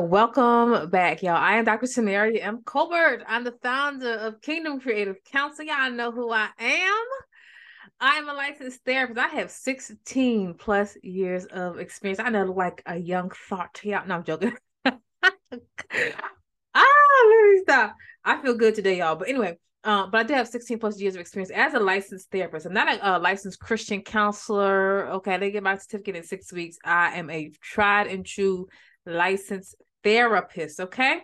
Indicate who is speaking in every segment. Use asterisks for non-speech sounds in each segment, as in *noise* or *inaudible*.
Speaker 1: welcome back, y'all. I am Dr. Samaria M. Colbert. I'm the founder of Kingdom Creative Counseling. Y'all know who I am. I am a licensed therapist. I have 16 plus years of experience. I know like a young thought. to Y'all, no, I'm joking. *laughs* ah, let me stop. I feel good today, y'all. But anyway, uh, but I do have 16 plus years of experience as a licensed therapist. I'm not a, a licensed Christian counselor. Okay, didn't get my certificate in six weeks. I am a tried and true licensed therapist. Okay.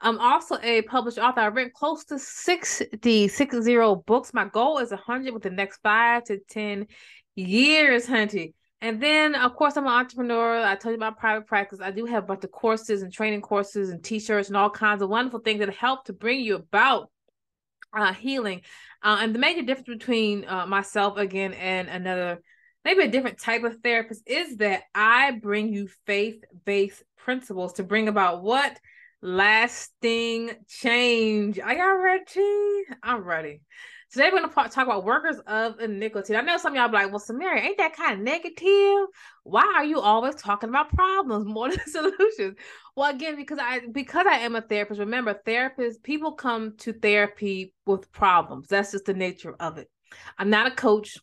Speaker 1: I'm also a published author. I've written close to 60, 60 books. My goal is 100 with the next five to 10 years, hunty. And then, of course, I'm an entrepreneur. I told you about private practice. I do have a bunch of courses and training courses and t-shirts and all kinds of wonderful things that help to bring you about uh, healing. Uh, and the major difference between uh, myself again and another, maybe a different type of therapist, is that I bring you faith-based principles to bring about what lasting change. Are y'all ready? I'm ready. Today we're gonna talk about workers of iniquity. I know some of y'all be like, "Well, Samaria, ain't that kind of negative? Why are you always talking about problems more *laughs* than solutions?" Well, again, because I because I am a therapist. Remember, therapists people come to therapy with problems. That's just the nature of it. I'm not a coach.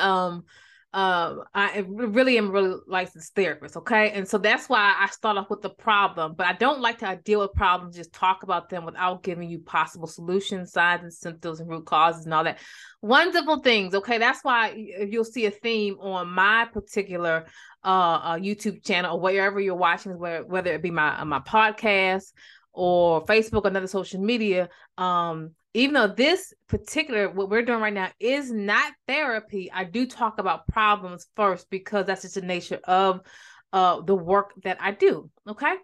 Speaker 1: Um, um i really am really licensed therapist okay? And so that's why i start off with the problem but i don't like to deal with problems just talk about them without giving you possible solutions signs and symptoms and root causes and all that. Wonderful things okay? That's why you'll see a theme on my particular uh, uh youtube channel or wherever you're watching where whether it be my my podcast or facebook another social media um even though this particular what we're doing right now is not therapy i do talk about problems first because that's just the nature of uh the work that i do okay?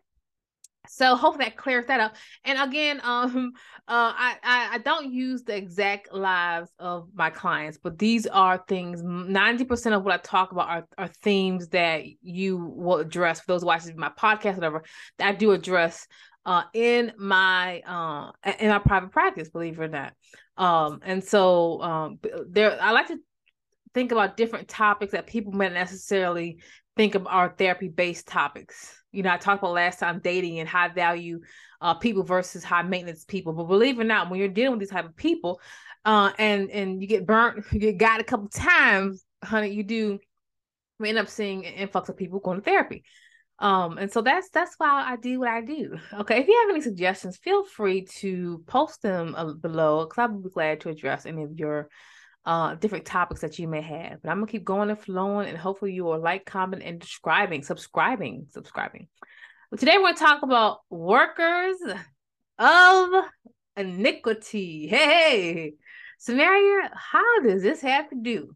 Speaker 1: So hopefully that clears that up. And again *laughs* um uh I, I i don't use the exact lives of my clients but these are things 90% of what i talk about are, are themes that you will address. For those watching my podcast whatever that i do address uh, in my uh, in my private practice, believe it or not. Um, and so um, there, I like to think about different topics that people may necessarily think of are therapy based topics. You know, I talked about last time dating and high value uh, people versus high maintenance people. But believe it or not, when you're dealing with these type of people, uh, and and you get burnt, *laughs* you get got a couple times, honey, you do we end up seeing an influx of people going to therapy. Um, and so that's that's why I do what I do. *laughs* Okay, if you have any suggestions, feel free to post them uh, below because I'll be glad to address any of your uh different topics that you may have. But I'm gonna keep going and flowing, and hopefully you will like, comment, and subscribing, subscribing, subscribing. But today we're gonna talk about workers of iniquity. Hey, Samaria, how does this have to do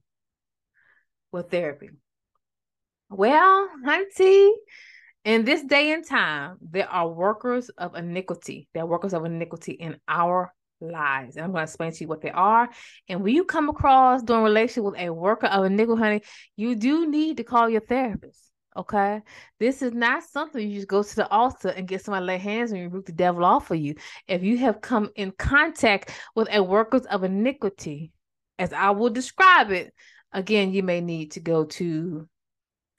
Speaker 1: with therapy? Well, hunty, in this day and time, there are workers of iniquity. There are workers of iniquity in our lives. And I'm going to explain to you what they are. And when you come across doing relationship with a worker of iniquity, honey, you do need to call your therapist. Okay. This is not something you just go to the altar and get somebody to lay hands and rebuke the devil off of you. If you have come in contact with a workers of iniquity, as I will describe it, again, you may need to go to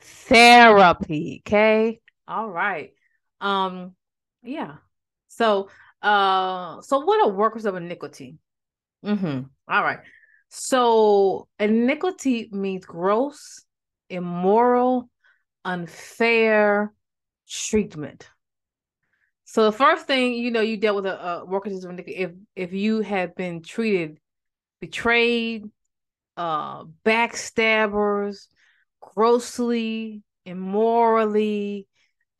Speaker 1: therapy. Okay. All right. Um, yeah. So uh so what are workers of iniquity? Mm-hmm. All right. So iniquity means gross, immoral, unfair treatment. So the first thing you know, you dealt with a, a workers of iniquity if if you have been treated, betrayed, uh, backstabbers, grossly, immorally,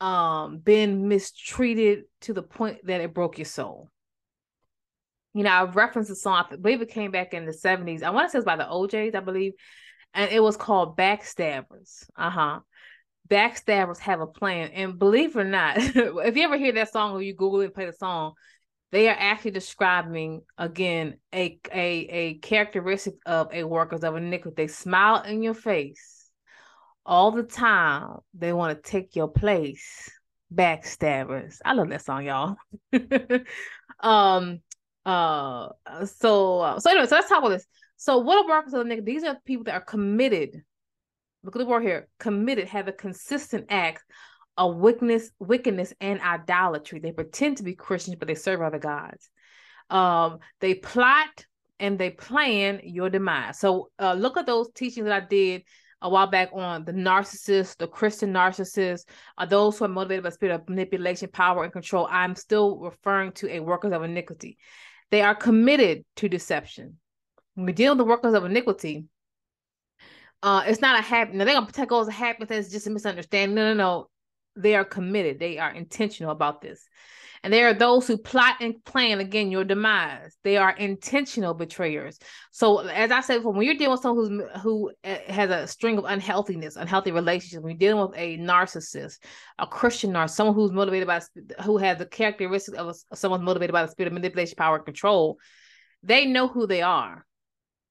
Speaker 1: um been mistreated to the point that it broke your soul. You know, I referenced a song, I believe it came back in the 70s. I want to say it's by the O'Jays, I believe. And it was called Backstabbers. Uh-huh. Backstabbers have a plan. And believe it or not, *laughs* if you ever hear that song or you Google it and play the song, they are actually describing again a a a characteristic of a workers of iniquity. They smile in your face all the time they want to take your place backstabbers i love that song y'all *laughs* um uh so uh, so anyway so let's talk about this so what are workers of the iniquity these are people that are committed look at the word here committed have a consistent act of wickedness, wickedness and idolatry. They pretend to be Christians, but they serve other gods. Um, they plot and they plan your demise. So uh, look at those teachings that I did a while back on the narcissist, the Christian narcissist, are those who are motivated by spirit of manipulation, power, and control. I'm still referring to a workers of iniquity. They are committed to deception. When we deal with the workers of iniquity, uh, it's not a happy. Now they're gonna protect all as a happiness, just a misunderstanding. No, no, no. They are committed. They are intentional about this. And there are those who plot and plan again your demise. They are intentional betrayers. So, as I said before, when you're dealing with someone who's who uh, has a string of unhealthiness, unhealthy relationships, when you're dealing with a narcissist, a Christian narcissist, someone who's motivated by who has the characteristics of a, someone motivated by the spirit of manipulation, power, and control, they know who they are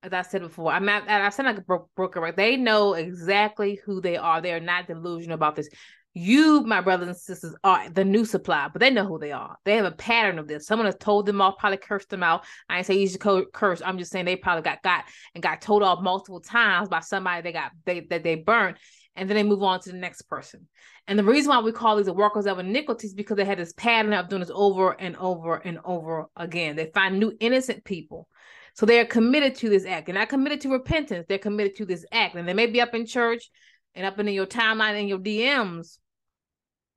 Speaker 1: as I said before, I'm not, I sound like a bro- broker, right? They know exactly who they are. They are not delusional about this. You, my brothers and sisters, are the new supply, but they know who they are. They have a pattern of this. Someone has told them off, probably cursed them out. I ain't say you should curse. I'm just saying they probably got got and got told off multiple times by somebody they got they that they burnt, and then they move on to the next person. And the reason why we call these the workers of iniquity is because they had this pattern of doing this over and over and over again. They find new innocent people. So they are committed to this act. They're not committed to repentance. They're committed to this act. And they may be up in church and up in your timeline and your DMs,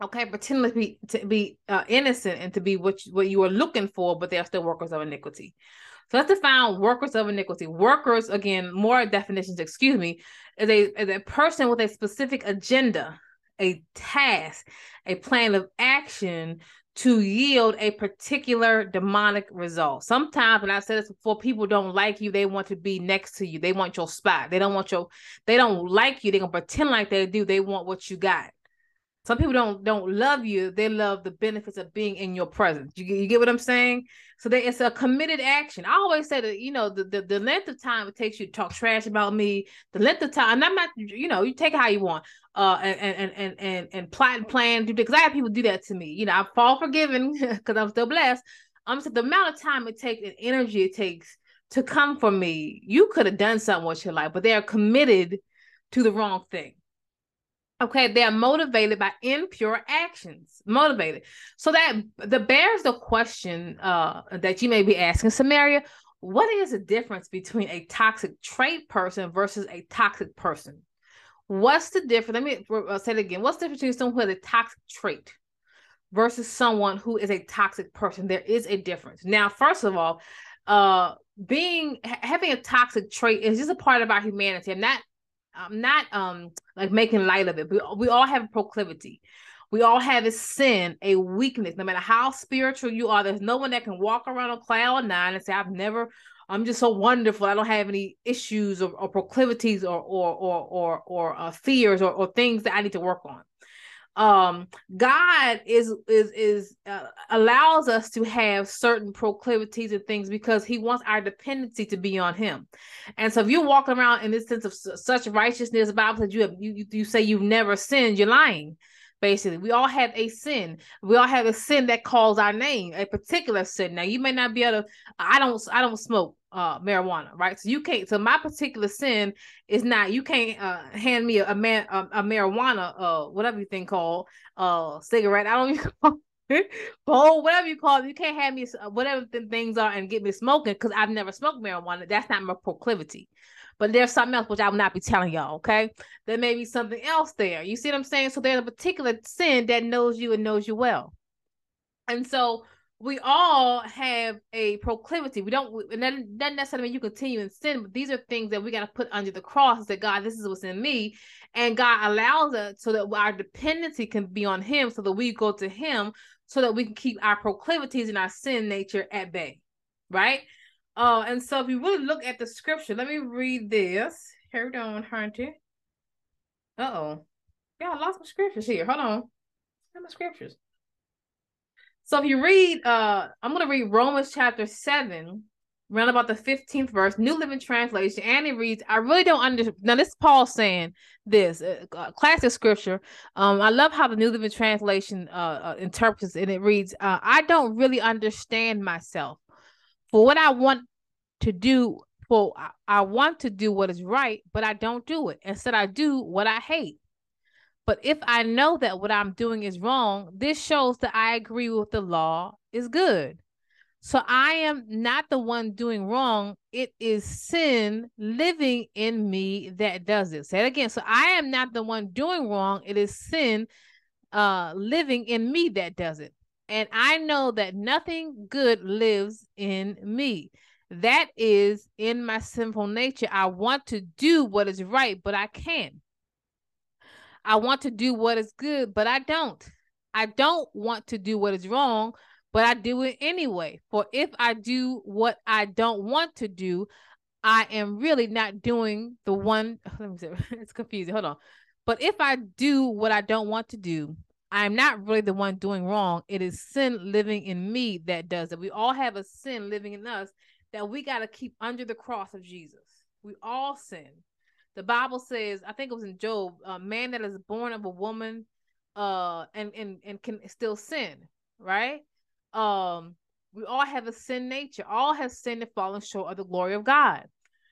Speaker 1: okay, pretend to be to be uh, innocent and to be what you, what you are looking for, but they are still workers of iniquity. So let's define workers of iniquity. Workers, again, more definitions, excuse me, is a, is a person with a specific agenda, a task, a plan of action to yield a particular demonic result. Sometimes, and I said this before, people don't like you. They want to be next to you. They want your spot. They don't want your, they don't like you. They're gonna pretend like they do. They want what you got. Some people don't don't love you. They love the benefits of being in your presence. You, you get what I'm saying? So they, it's a committed action. I always say that you know the, the the length of time it takes you to talk trash about me, the length of time. And I'm not you know you take it how you want. Uh, and and and and and plot and plan because I have people do that to me. You know, I fall forgiven because *laughs* I'm still blessed. I'm um, so the amount of time it takes and energy it takes to come for me. You could have done something with your life, but they are committed to the wrong thing. Okay, they are motivated by impure actions. Motivated. So that the bears the question uh, that you may be asking, Samaria, what is the difference between a toxic trait person versus a toxic person? What's the difference? Let me uh, say it again. What's the difference between someone who has a toxic trait versus someone who is a toxic person? There is a difference. Now, first of all, uh, being having a toxic trait is just a part of our humanity. I'm not I'm not um like making light of it. We we all have a proclivity. We all have a sin, a weakness. No matter how spiritual you are, there's no one that can walk around on cloud nine and say, "I've never, I'm just so wonderful. I don't have any issues or, or proclivities or or or or or uh, fears or, or things that I need to work on." Um god is is is uh, allows us to have certain proclivities and things because he wants our dependency to be on him. And so if you're walking around in this sense of such righteousness the bible says you have you, you say you've never sinned you're lying basically. We all have a sin. We all have a sin that calls our name a particular sin. Now you may not be able to i don't i don't smoke uh marijuana right so you can't so my particular sin is not you can't uh hand me a, a man a, a, marijuana uh whatever you think called uh cigarette i don't even *laughs* call it bowl whatever you call it you can't have me uh, whatever the things are and get me smoking because i've never smoked marijuana that's not my proclivity but there's something else which I will not be telling y'all, okay? There may be something else there. You see what I'm saying? So there's a particular sin that knows you and knows you well. And so we all have a proclivity. We don't, and that doesn't necessarily mean you continue in sin, but these are things that we got to put under the cross that God, this is what's in me. And God allows us so that our dependency can be on Him, so that we go to Him, so that we can keep our proclivities and our sin nature at bay. Right? Uh, and so if you really look at the scripture, let me read this. Hold on, Hunter. Uh oh. Yeah, I lost my scriptures here. Hold on. my scriptures. So if you read, uh, I'm gonna read Romans chapter seven, around about the 15th verse, New Living Translation, and it reads, I really don't understand. Now, this is Paul saying this, uh, classic scripture. Um, I love how the New Living Translation uh, uh interprets and it reads, uh, I don't really understand myself. For what I want to do, for I, I want to do what is right, but I don't do it. Instead, I do what I hate. But if I know that what I'm doing is wrong, this shows that I agree with the law is good. So I am not the one doing wrong. It is sin living in me that does it. Say it again. So I am not the one doing wrong. It is sin uh living in me that does it. And I know that nothing good lives in me. That is in my sinful nature. I want to do what is right, but I can't. I want to do what is good, but I don't. I don't want to do what is wrong, but I do it anyway. For if I do what I don't want to do, I am really not doing the one. *laughs* Let me see. *laughs* It's confusing. Hold on. But if I do what I don't want to do, I'm not really the one doing wrong. It is sin living in me that does it. We all have a sin living in us that we got to keep under the cross of Jesus. We all sin. The Bible says, I think it was in Job, a man that is born of a woman uh and and and can still sin, right? um we all have a sin nature. All have sinned and fallen short of the glory of god.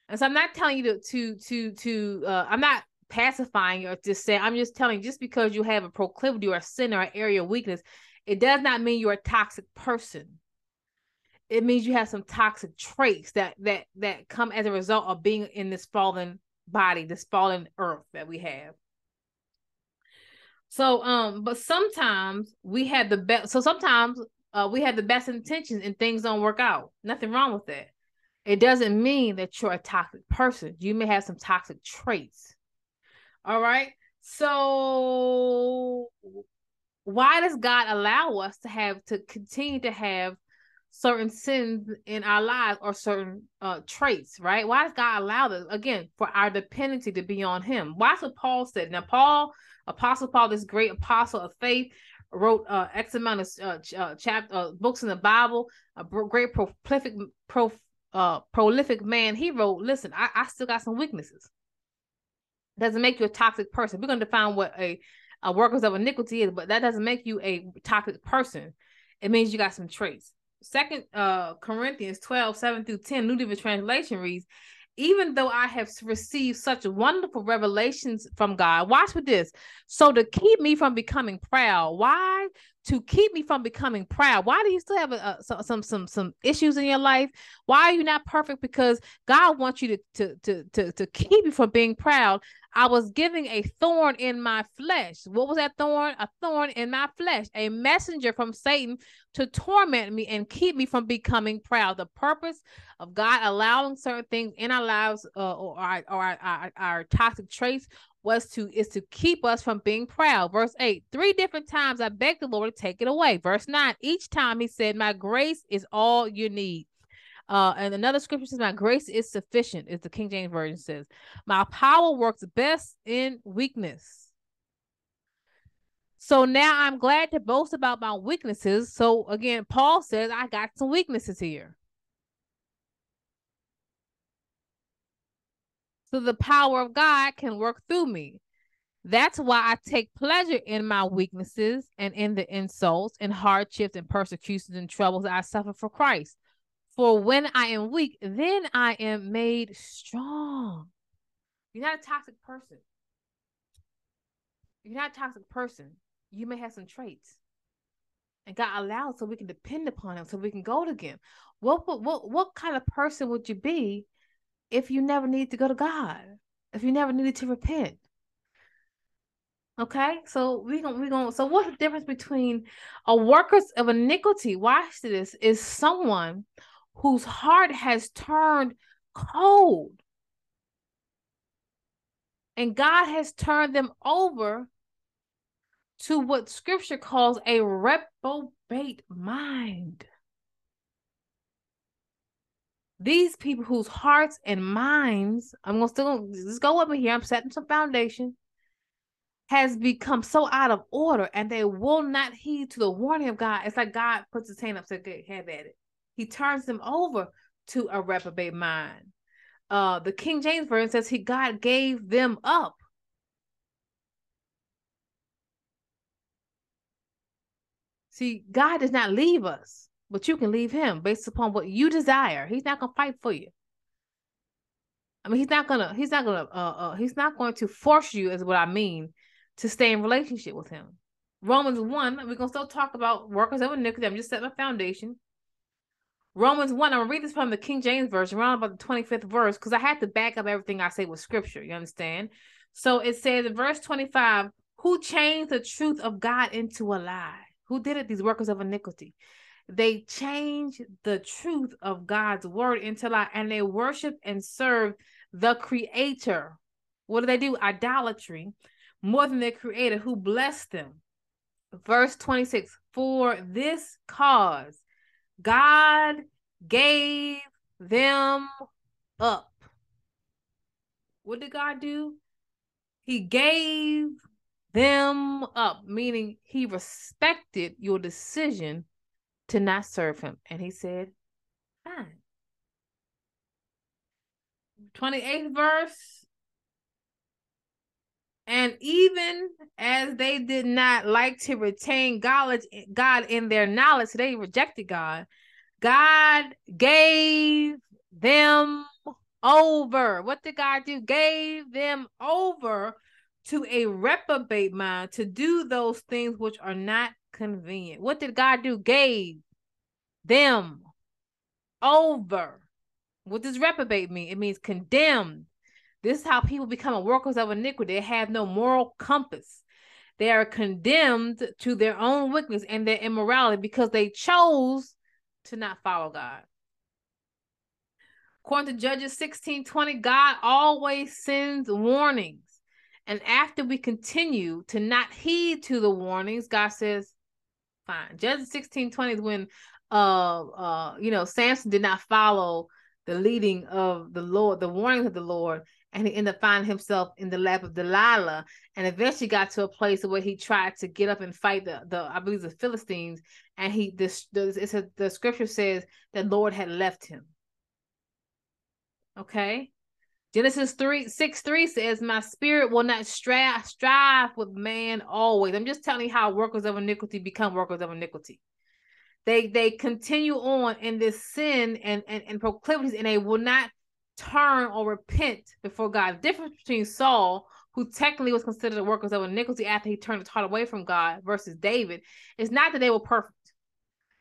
Speaker 1: And so i'm not telling you to to to to uh i'm not pacifying or just saying i'm just telling you just because you have a proclivity or a sin or an area of weakness it does not mean you're a toxic person. It means you have some toxic traits that that that come as a result of being in this fallen body this fallen earth that we have so um but sometimes we have the best so sometimes uh, we have the best intentions and things don't work out. Nothing wrong with that. It doesn't mean that you're a toxic person. You may have some toxic traits. All right. So why does God allow us to have to continue to have certain sins in our lives or certain uh traits, right? Why does God allow this? Again, for our dependency to be on him. Why is what Paul said. Now, Paul, Apostle Paul, this great apostle of faith, wrote uh, X amount of uh, ch- uh, uh, books in the Bible, a great prolific pro, uh, prolific man. He wrote, "Listen, I, I still got some weaknesses. Doesn't make you a toxic person. We're going to define what a, a workers of iniquity is, but that doesn't make you a toxic person. It means you got some traits." Second uh, Corinthians 12, 7 through 10, New Living Translation reads, even though I have received such wonderful revelations from God, watch with this. So to keep me from becoming proud, why? To keep me from becoming proud. Why do you still have a, a, some some some issues in your life? Why are you not perfect? Because God wants you to to to to, to keep you from being proud. I was giving a thorn in my flesh. What was that thorn? A thorn in my flesh, a messenger from Satan to torment me and keep me from becoming proud. The purpose of God allowing certain things in our lives uh, or, our, or our, our, our toxic traits was to is to keep us from being proud. Verse 8, three different times I begged the Lord to take it away. Verse 9, each time he said, My grace is all you need. Uh, and another scripture says, My grace is sufficient, as the King James Version says. My power works best in weakness. So now I'm glad to boast about my weaknesses. So again, Paul says, I got some weaknesses here. So the power of God can work through me. That's why I take pleasure in my weaknesses and in the insults and hardships and persecutions and troubles I suffer for Christ. For when I am weak, then I am made strong. You're not a toxic person. You're not a toxic person. You may have some traits. And God allows so we can depend upon him, so we can go to him. What what what kind of person would you be if you never need to go to God? If you never needed to repent? Okay, so we gonna we gonna so what's the difference between a workers of iniquity? Watch this is someone whose heart has turned cold. And God has turned them over to what scripture calls a reprobate mind. These people whose hearts and minds, I'm gonna still just go up in here, I'm setting some foundation, has become so out of order and they will not heed to the warning of God. It's like God puts his hand up, said, okay, have at it he turns them over to a reprobate mind. Uh, the King James version says he God gave them up. See, God does not leave us, but you can leave him based upon what you desire. He's not gonna fight for you. I mean, he's not gonna, he's not gonna, uh, uh he's not going to force you, is what I mean, to stay in relationship with him. Romans 1, we're to still talk about workers of iniquity. I'm just setting a foundation. Romans 1, I'm going to read this from the King James Version, around about the 25th verse, because I had to back up everything I say with scripture. You understand? So it says in verse 25, who changed the truth of God into a lie? Who did it? These workers of iniquity. They changed the truth of God's word into a lie and they worship and serve the creator. What do they do? Idolatry more than their creator who blessed them. Verse 26 For this cause God gave them up. What did God do? He gave them up, meaning he respected your decision to not serve him. And he said, fine. 28th verse. And even as they did not like to retain God, God in their knowledge, they rejected God. God gave them over. What did God do? Gave them over to a reprobate mind to do those things which are not convenient. What did God do? Gave them over. What does reprobate mean? It means condemned. This is how people become workers of iniquity. They have no moral compass. They are condemned to their own wickedness and their immorality because they chose to not follow God. According to Judges 16 20, God always sends warnings. And after we continue to not heed to the warnings, God says, fine. Judges 16 20 is when uh uh you know Samson did not follow the leading of the Lord, the warnings of the Lord, and he ended up finding himself in the lap of Delilah, and eventually got to a place where he tried to get up and fight the the I believe the Philistines, and he this it's a, the scripture says that Lord had left him. Okay, Genesis 3 6 3 says, My spirit will not strive, strive with man always. I'm just telling you how workers of iniquity become workers of iniquity. They they continue on in this sin and, and, and proclivities, and they will not turn or repent before God. The difference between Saul, who technically was considered a workers of iniquity after he turned his heart away from God, versus David, is not that they were perfect.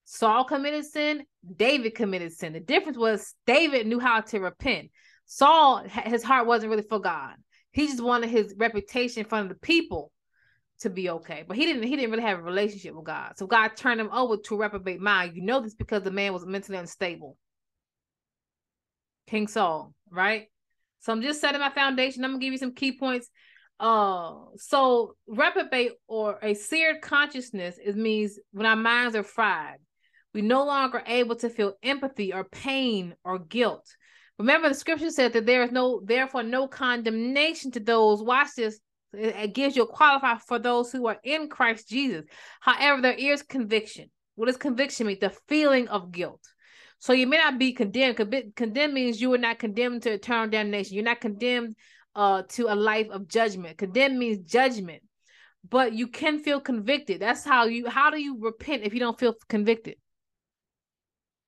Speaker 1: Saul committed sin, David committed sin. The difference was David knew how to repent. Saul, his heart wasn't really for God. He just wanted his reputation in front of the people to be okay. But he didn't he didn't really have a relationship with God. So God turned him over to a reprobate mind. You know this because the man was mentally unstable. King Saul, right? So I'm just setting my foundation. I'm gonna give you some key points. Uh so reprobate or a seared consciousness it means when our minds are fried. We no longer able to feel empathy or pain or guilt. Remember, the scripture said that there is no, therefore, no condemnation to those. Watch this. It gives you a qualifier for those who are in Christ Jesus. However, there is conviction. What does conviction mean? The feeling of guilt. So you may not be condemned. Condemned means you are not condemned to eternal damnation. You're not condemned uh, to a life of judgment. Condemned means judgment, but you can feel convicted. That's how you. How do you repent if you don't feel convicted?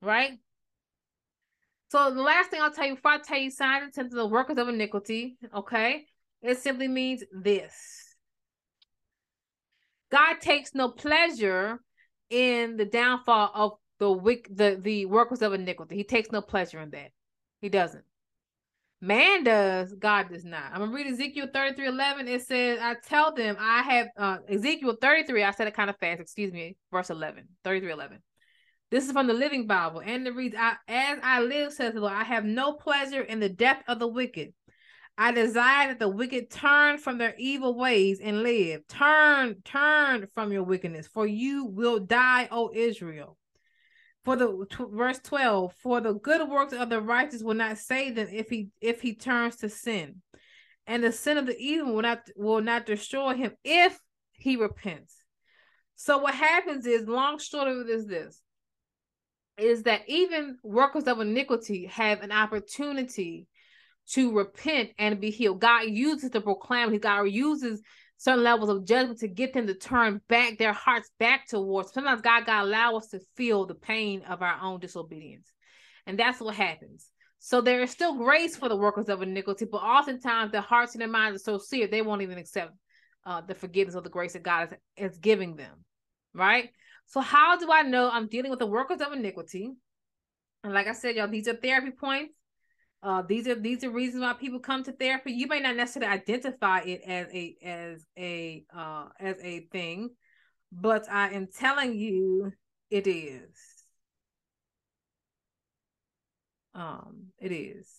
Speaker 1: Right. So the last thing I'll tell you before I tell you signs and symptoms of workers of iniquity, okay? It simply means this. God takes no pleasure in the downfall of the wick the, the workers of iniquity. He takes no pleasure in that. He doesn't. Man does, God does not. I'm gonna read Ezekiel 33 11. It says, I tell them I have uh Ezekiel 33. I said it kind of fast, excuse me, verse 11, 33 11. This is from the Living Bible. And it reads, I, As I live, says the Lord, I have no pleasure in the death of the wicked. I desire that the wicked turn from their evil ways and live. Turn, turn from your wickedness, for you will die, O Israel. For the t- verse 12, for the good works of the righteous will not save them if he if he turns to sin. And the sin of the evil will not will not destroy him if he repents. So what happens is long story is this is that even workers of iniquity have an opportunity to repent and be healed. God uses to proclaim, God uses certain levels of judgment to get them to turn back their hearts back towards. Sometimes God God allow us to feel the pain of our own disobedience. And that's what happens. So there is still grace for the workers of iniquity, but oftentimes their hearts and their minds are so seared they won't even accept uh, the forgiveness of the grace that God is, is giving them. Right. So how do I know I'm dealing with the workers of iniquity? And like I said, y'all, these are therapy points. Uh, these are these are reasons why people come to therapy. You may not necessarily identify it as a as a uh, as a thing, but I am telling you it is. Um, it is.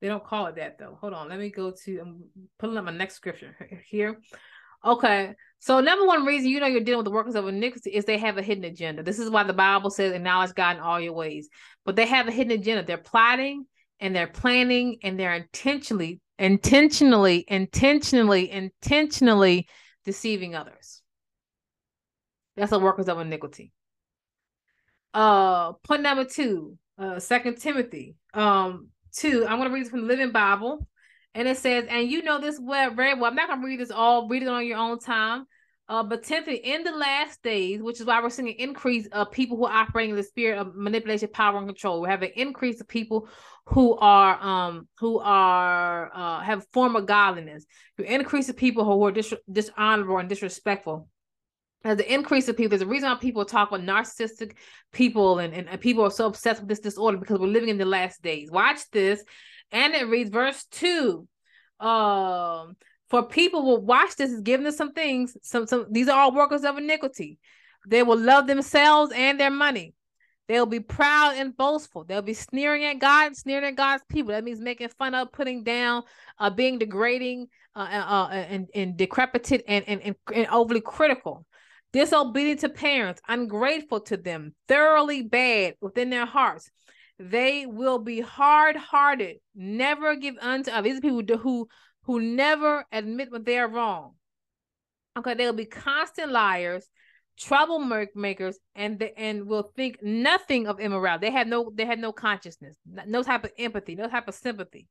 Speaker 1: They don't call it that though. Hold on. Let me go to. I'm pulling up my next scripture here. Okay. So number one reason you know you're dealing with the workers of iniquity is they have a hidden agenda. This is why the Bible says acknowledge God in all your ways. But they have a hidden agenda. They're plotting and they're planning and they're intentionally, intentionally, intentionally, intentionally deceiving others. That's the workers of iniquity. Uh point number two, uh second Timothy. Um two. I'm gonna read this from the Living Bible. And it says, and you know this well, very well. I'm not gonna read this all, read it on your own time. Uh, but tenthly, in the last days, which is why we're seeing an increase of people who are operating in the spirit of manipulation, power, and control. We have an increase of people who are um who are uh have former godliness. You increase the people who are dis- dishonorable and disrespectful. As the increase of people, there's a reason why people talk about narcissistic people and, and, and people are so obsessed with this disorder because we're living in the last days. Watch this. And it reads verse two. Um, for people will watch this is giving us some things. Some some these are all workers of iniquity. They will love themselves and their money. They'll be proud and boastful. They'll be sneering at God, sneering at God's people. That means making fun of, putting down, uh, being degrading, uh, uh, uh and, and decrepit and, and, and, and overly critical disobedient to parents, ungrateful to them, thoroughly bad within their hearts. They will be hard-hearted, never give unto others. These people who who never admit when they are wrong. Okay, they'll be constant liars, troublemakers, and the, and will think nothing of immorality. They have no they have no consciousness, no type of empathy, no type of sympathy.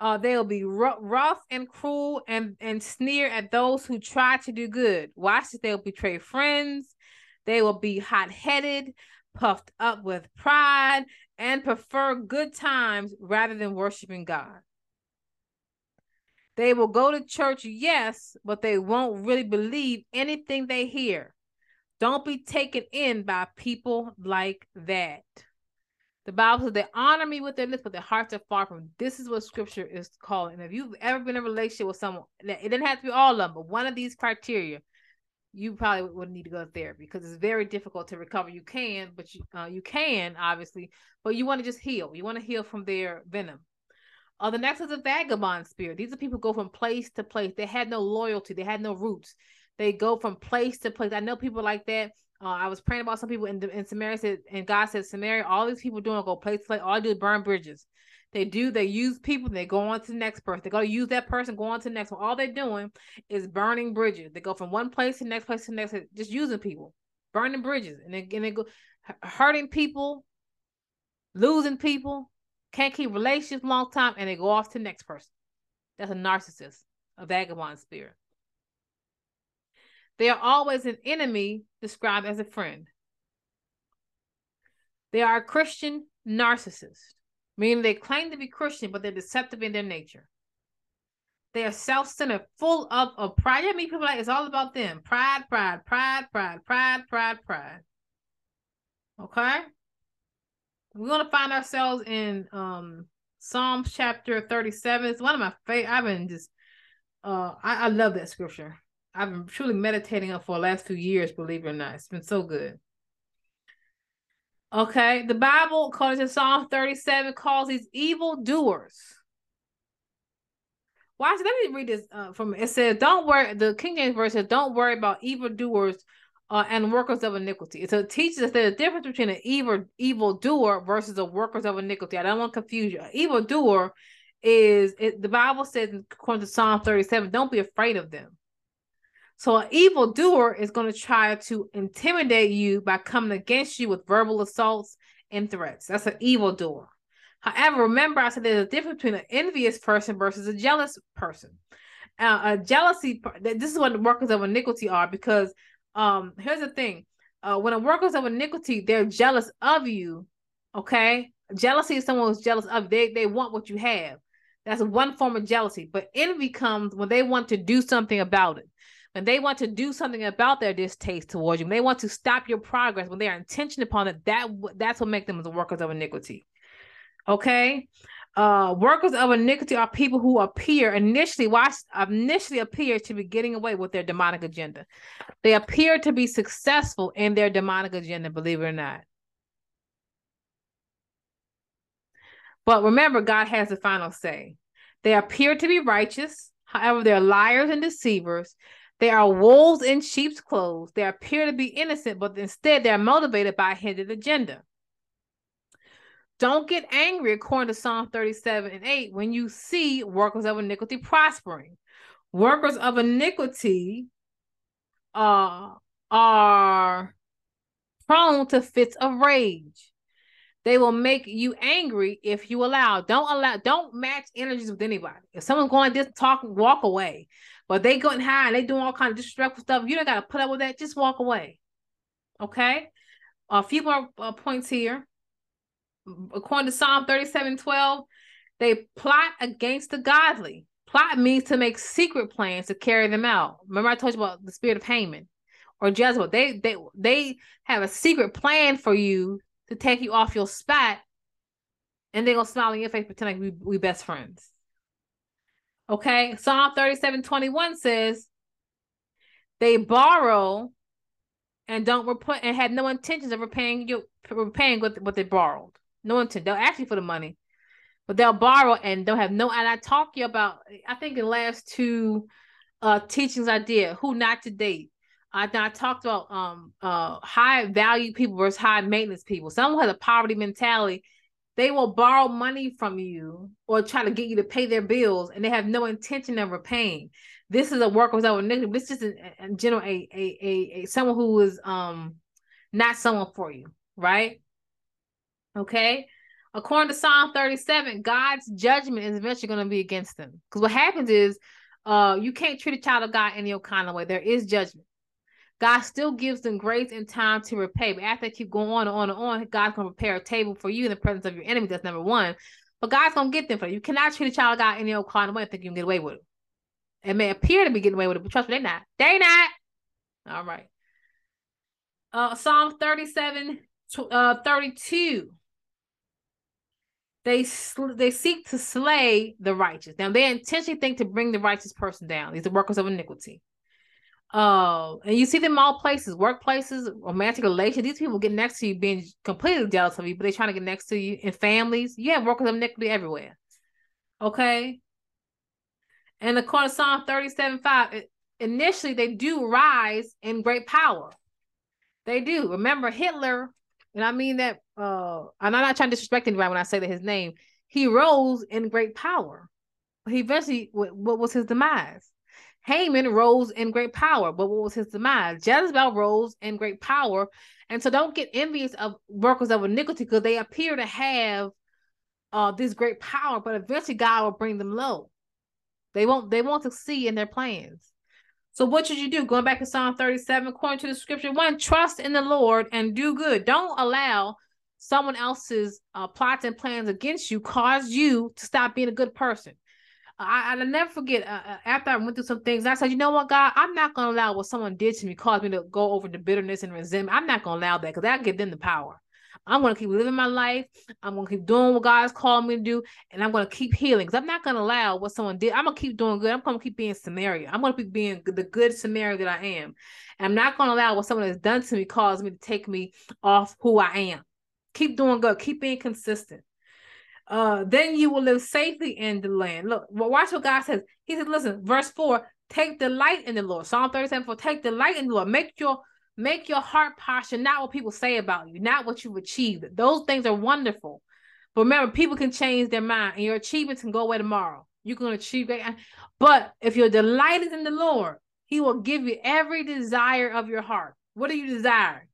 Speaker 1: Uh, they'll be r- rough and cruel and and sneer at those who try to do good. Watch this. They'll betray friends. They will be hot headed, puffed up with pride, and prefer good times rather than worshiping God. They will go to church, yes, but they won't really believe anything they hear. Don't be taken in by people like that. The Bible says they honor me with their lips, but their hearts are far from. This is what Scripture is calling. And if you've ever been in a relationship with someone, it didn't have to be all of them, but one of these criteria, you probably would need to go to therapy because it's very difficult to recover. You can, but you uh, you can obviously, but you want to just heal. You want to heal from their venom. Uh, the next is a vagabond spirit. These are people who go from place to place. They had no loyalty. They had no roots. They go from place to place. I know people like that. Uh, I was praying about some people in, in Samaria said, and God said, Samaria, all these people doing go place to place. All they do is burn bridges. They do, they use people, they go on to the next person. They go use that person, go on to the next one. All they're doing is burning bridges. They go from one place to the next place to the next, just using people, burning bridges, and then, and they go hurting people, losing people, can't keep relationships long time, and they go off to the next person. That's a narcissist, a vagabond spirit. They are always an enemy described as a friend. They are a Christian narcissist, meaning they claim to be Christian, but they're deceptive in their nature. They are self-centered, full of, of pride. You meet people like it's all about them. Pride, pride, pride, pride, pride, pride, pride. Okay? We're gonna find ourselves in um Psalms chapter 37. It's one of my favorite. I've been just uh I, I love that scripture. I've been truly meditating on for the last few years, believe it or not. It's been so good. Okay, the Bible, according to Psalm 37, calls these evil doers. Watch, let me read this uh, from it says, Don't worry, the King James version says, Don't worry about evil doers uh, and workers of iniquity. So it teaches us there's a difference between an evil evil doer versus a workers of iniquity. I don't want to confuse you. evil doer is it, the Bible says according to Psalm 37, don't be afraid of them. So an evil doer is going to try to intimidate you by coming against you with verbal assaults and threats. That's an evil doer. However, remember I said there's a difference between an envious person versus a jealous person. Uh, a jealousy. This is what the workers of iniquity are because um here's the thing. Uh, when a workers of iniquity, they're jealous of you. Okay, jealousy is someone who's jealous of. They they want what you have. That's one form of jealousy. But envy comes when they want to do something about it and they want to do something about their distaste towards you, when they want to stop your progress, when they are intention upon it, that that's what makes them the workers of iniquity. Okay. Uh, workers of iniquity are people who appear initially, watch initially appear to be getting away with their demonic agenda. They appear to be successful in their demonic agenda, believe it or not. But remember, God has the final say. They appear to be righteous, however, they're liars and deceivers. They are wolves in sheep's clothes. They appear to be innocent, but instead they're motivated by a hidden agenda. Don't get angry, according to Psalm 37 and 8, when you see workers of iniquity prospering. Workers of iniquity uh, are prone to fits of rage. They will make you angry if you allow. Don't allow. Don't match energies with anybody. If someone's going this talk, walk away. But they going high and they doing all kind of disrespectful stuff. You don't got to put up with that. Just walk away. Okay. A few more uh, points here. According to Psalm 37 12, they plot against the godly. Plot means to make secret plans to carry them out. Remember, I told you about the spirit of Haman or Jezebel. They they they have a secret plan for you to take you off your spot, and they're gonna smile in your face, pretend like we we best friends. Okay, Psalm 37 21 says they borrow and don't report and had no intentions of repaying you repaying what, what they borrowed. No intent. They'll ask you for the money, but they'll borrow and don't have no. And I talked you about. I think the last two uh teachings I did, who not to date. I, I talked about um uh high value people versus high maintenance people. Someone has a poverty mentality. They will borrow money from you or try to get you to pay their bills, and they have no intention of repaying. This is a worker without a negative. This is in general a, a a a someone who is um not someone for you, right? Okay. According to Psalm 37, God's judgment is eventually going to be against them. Because what happens is uh you can't treat a child of God any kind of way. There is judgment. God still gives them grace and time to repay. But after they keep going on and on and on, God's gonna prepare a table for you in the presence of your enemy. That's number one. But God's gonna get them for you. You cannot treat a child of God any old kind of way and think you can get away with it. It may appear to be getting away with it, but trust me, they're not. They not. All right. Uh Psalm 37, uh 32 they sl- they seek to slay the righteous. Now they intentionally think to bring the righteous person down. These are workers of iniquity. Uh, and you see them all places, workplaces, romantic relations. These people get next to you, being completely jealous of you, but they're trying to get next to you in families. You have workers of iniquity everywhere. Okay. And according to Psalm 37 5, initially they do rise in great power. They do. Remember, Hitler and I mean that uh I'm not trying to disrespect anybody when I say that his name, he rose in great power. But he eventually what was his demise? Haman rose in great power, but what was his demise? Jezebel rose in great power. And so don't get envious of workers of iniquity because they appear to have uh this great power, but eventually God will bring them low. They won't they won't succeed in their plans. So what should you do? Going back to Psalm 37, according to the scripture, one, trust in the Lord and do good. Don't allow someone else's uh, plots and plans against you cause you to stop being a good person. I, I never forget uh, uh, after I went through some things, I said, you know what, God, I'm not to allow what someone did to me cause me to go over the bitterness and resentment. I'm not to allow that because that give them the power. I'm to keep living my life. I'm to keep doing what God's called me to do. And I'm to keep healing because I'm not to allow what someone did. I'm to keep doing good. I'm to keep being Samaria. I'm to be being the good Samaria that I am. And I'm not to allow what someone has done to me cause me to take me off who I am. Keep doing good. Keep being consistent. Uh, then you will live safely in the land. Look, watch what God says. He said, listen, verse 4, take delight in the Lord. Psalm 37 4, take delight in the Lord. Make your Make your heart posture not what people say about you, not what you've achieved. Those things are wonderful. But remember, people can change their mind and your achievements can go away tomorrow. You can achieve great. But if you're delighted in the Lord, He will give you every desire of your heart. What do you desire?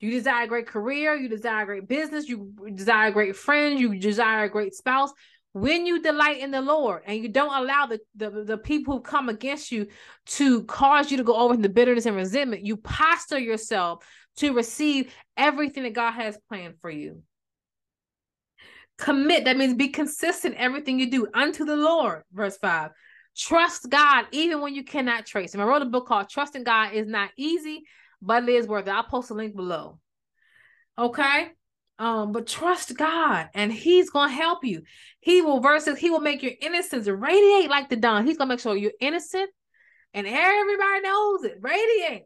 Speaker 1: You desire a great career, you desire a great business, you desire a great friend, you desire a great spouse when you delight in the Lord and you don't allow the, the, the people who come against you to cause you to go over into bitterness and resentment, you posture yourself to receive everything that God has planned for you. Commit, that means be consistent everything you do unto the Lord, verse 5. Trust God even when you cannot trace him. I wrote a book called Trusting God is Not Easy, but it is worth it. I'll post a link below. Okay. Um, but trust God and He's gonna help you. He will versus He will make your innocence radiate like the dawn. He's gonna make sure you're innocent and everybody knows it. Radiate.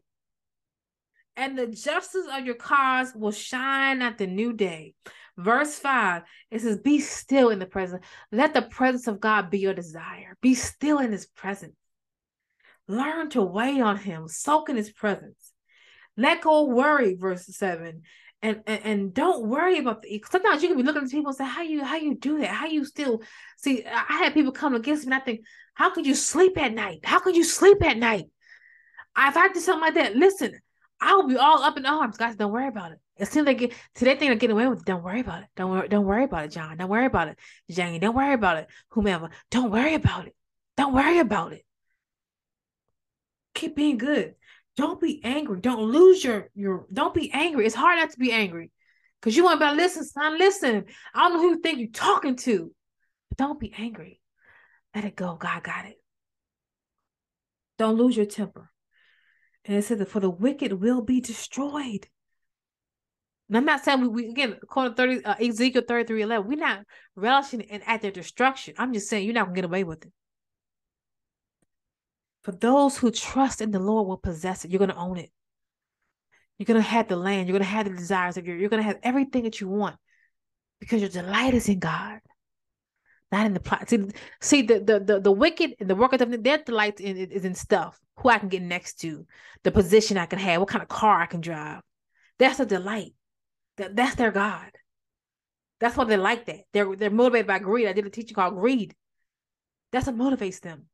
Speaker 1: And the justice of your cause will shine at the new day. Verse 5, it says, Be still in the presence. Let the presence of God be your desire. Be still in his presence. Learn to wait on him, soak in his presence. Let go worry, verse 7. And, and and don't worry about the sometimes you can be looking at people and say, How you how you do that? How you still see I had people come against me and I think, How could you sleep at night? How could you sleep at night? If I did something like that, listen, I'll be all up in arms. Guys, don't worry about it. It seems like today thing they're getting away with it. Don't worry about it. Don't worry, don't worry about it, John. Don't worry about it. Janie, don't worry about it. Whomever. Don't worry about it. Don't worry about it. Keep being good. Don't be angry. Don't lose your your don't be angry. It's hard not to be angry. Because you want to listen, son, listen. I don't know who you think you're talking to. But don't be angry. Let it go. God got it. Don't lose your temper. And it says that for the wicked will be destroyed. And I'm not saying we, we again, according to 30, uh, Ezekiel 33 11, we're not relishing in at their destruction. I'm just saying you're not to get away with it. For those who trust in the Lord will possess it. You're going to own it. You're going to have the land. You're going to have the desires of your, you're going to have everything that you want because your delight is in God not in the plot. See, see the, the the the wicked and the workers of their delight in, is in stuff. Who I can get next to, the position I can have, what kind of car I can drive. That's a delight. That that's their God. That's why they like that. They're they're motivated by greed. I did a teaching called greed. That's what motivates them.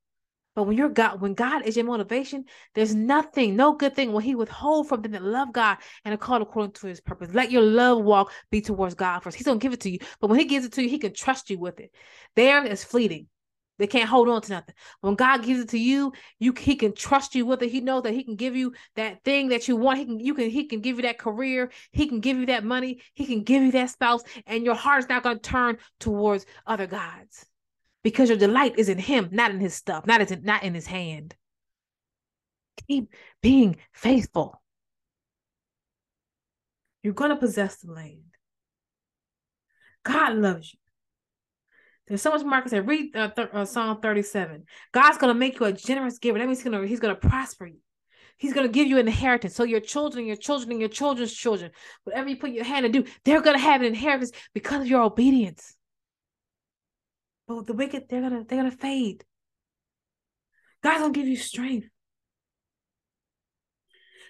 Speaker 1: But when you're God, when God is your motivation, there's nothing, no good thing will He withhold from them that love God and are called according to His purpose. Let your love walk be towards God first. He's gonna give it to you, but when He gives it to you, He can trust you with it. There is fleeting. They can't hold on to nothing. When God gives it to you, you He can trust you with it. He knows that He can give you that thing that you want. He can you can He can give you that career. He can give you that money. He can give you that spouse, and your heart is not going to turn towards other gods because your delight is in him, not in his stuff, not in not in his hand. Keep being faithful. You're going to possess the land. God loves you. There's so much Marcus said. Read uh, th- uh, Psalm 37. God's going to make you a generous giver. That means he's going he's to prosper you. He's going to give you an inheritance. So your children, your children, and your children's children, whatever you put your hand to do, they're going to have an inheritance because of your obedience. But the wicked, they're gonna they're gonna fade. God's gonna give you strength.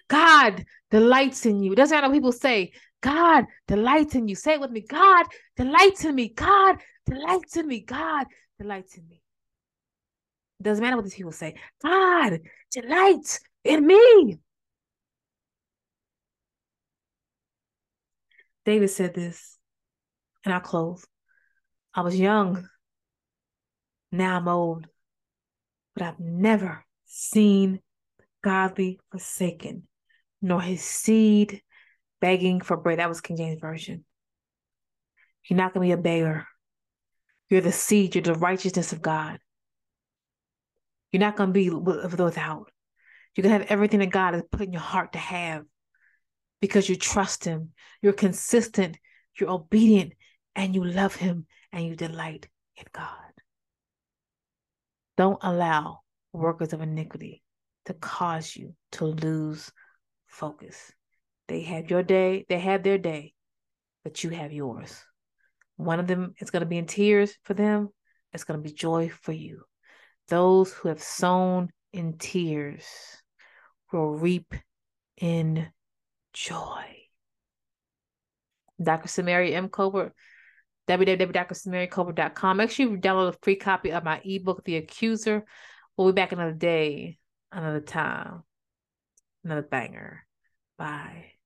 Speaker 1: God delights in you. Doesn't matter what people say. God delights in you. Say it with me. God delights in me. God delights in me. God delights in me. Doesn't matter what these people say. God delights in me. David said this, and I'll close. I was young now I'm old, but I've never seen godly forsaken, nor his seed begging for bread. That was King James Version. You're not going to be a beggar. You're the seed, you're the righteousness of God. You're not going to be without. You're going to have everything that God has put in your heart to have because you trust Him. You're consistent, you're obedient, and you love Him and you delight in God. Don't allow workers of iniquity to cause you to lose focus. They have your day, they have their day, but you have yours. One of them is going to be in tears for them, it's going to be joy for you. Those who have sown in tears will reap in joy. Dr. Samaria M. Colbert www.drsamariacolbert.com. Make sure you download a free copy of my ebook, The Accuser. We'll be back another day, another time, another banger. Bye.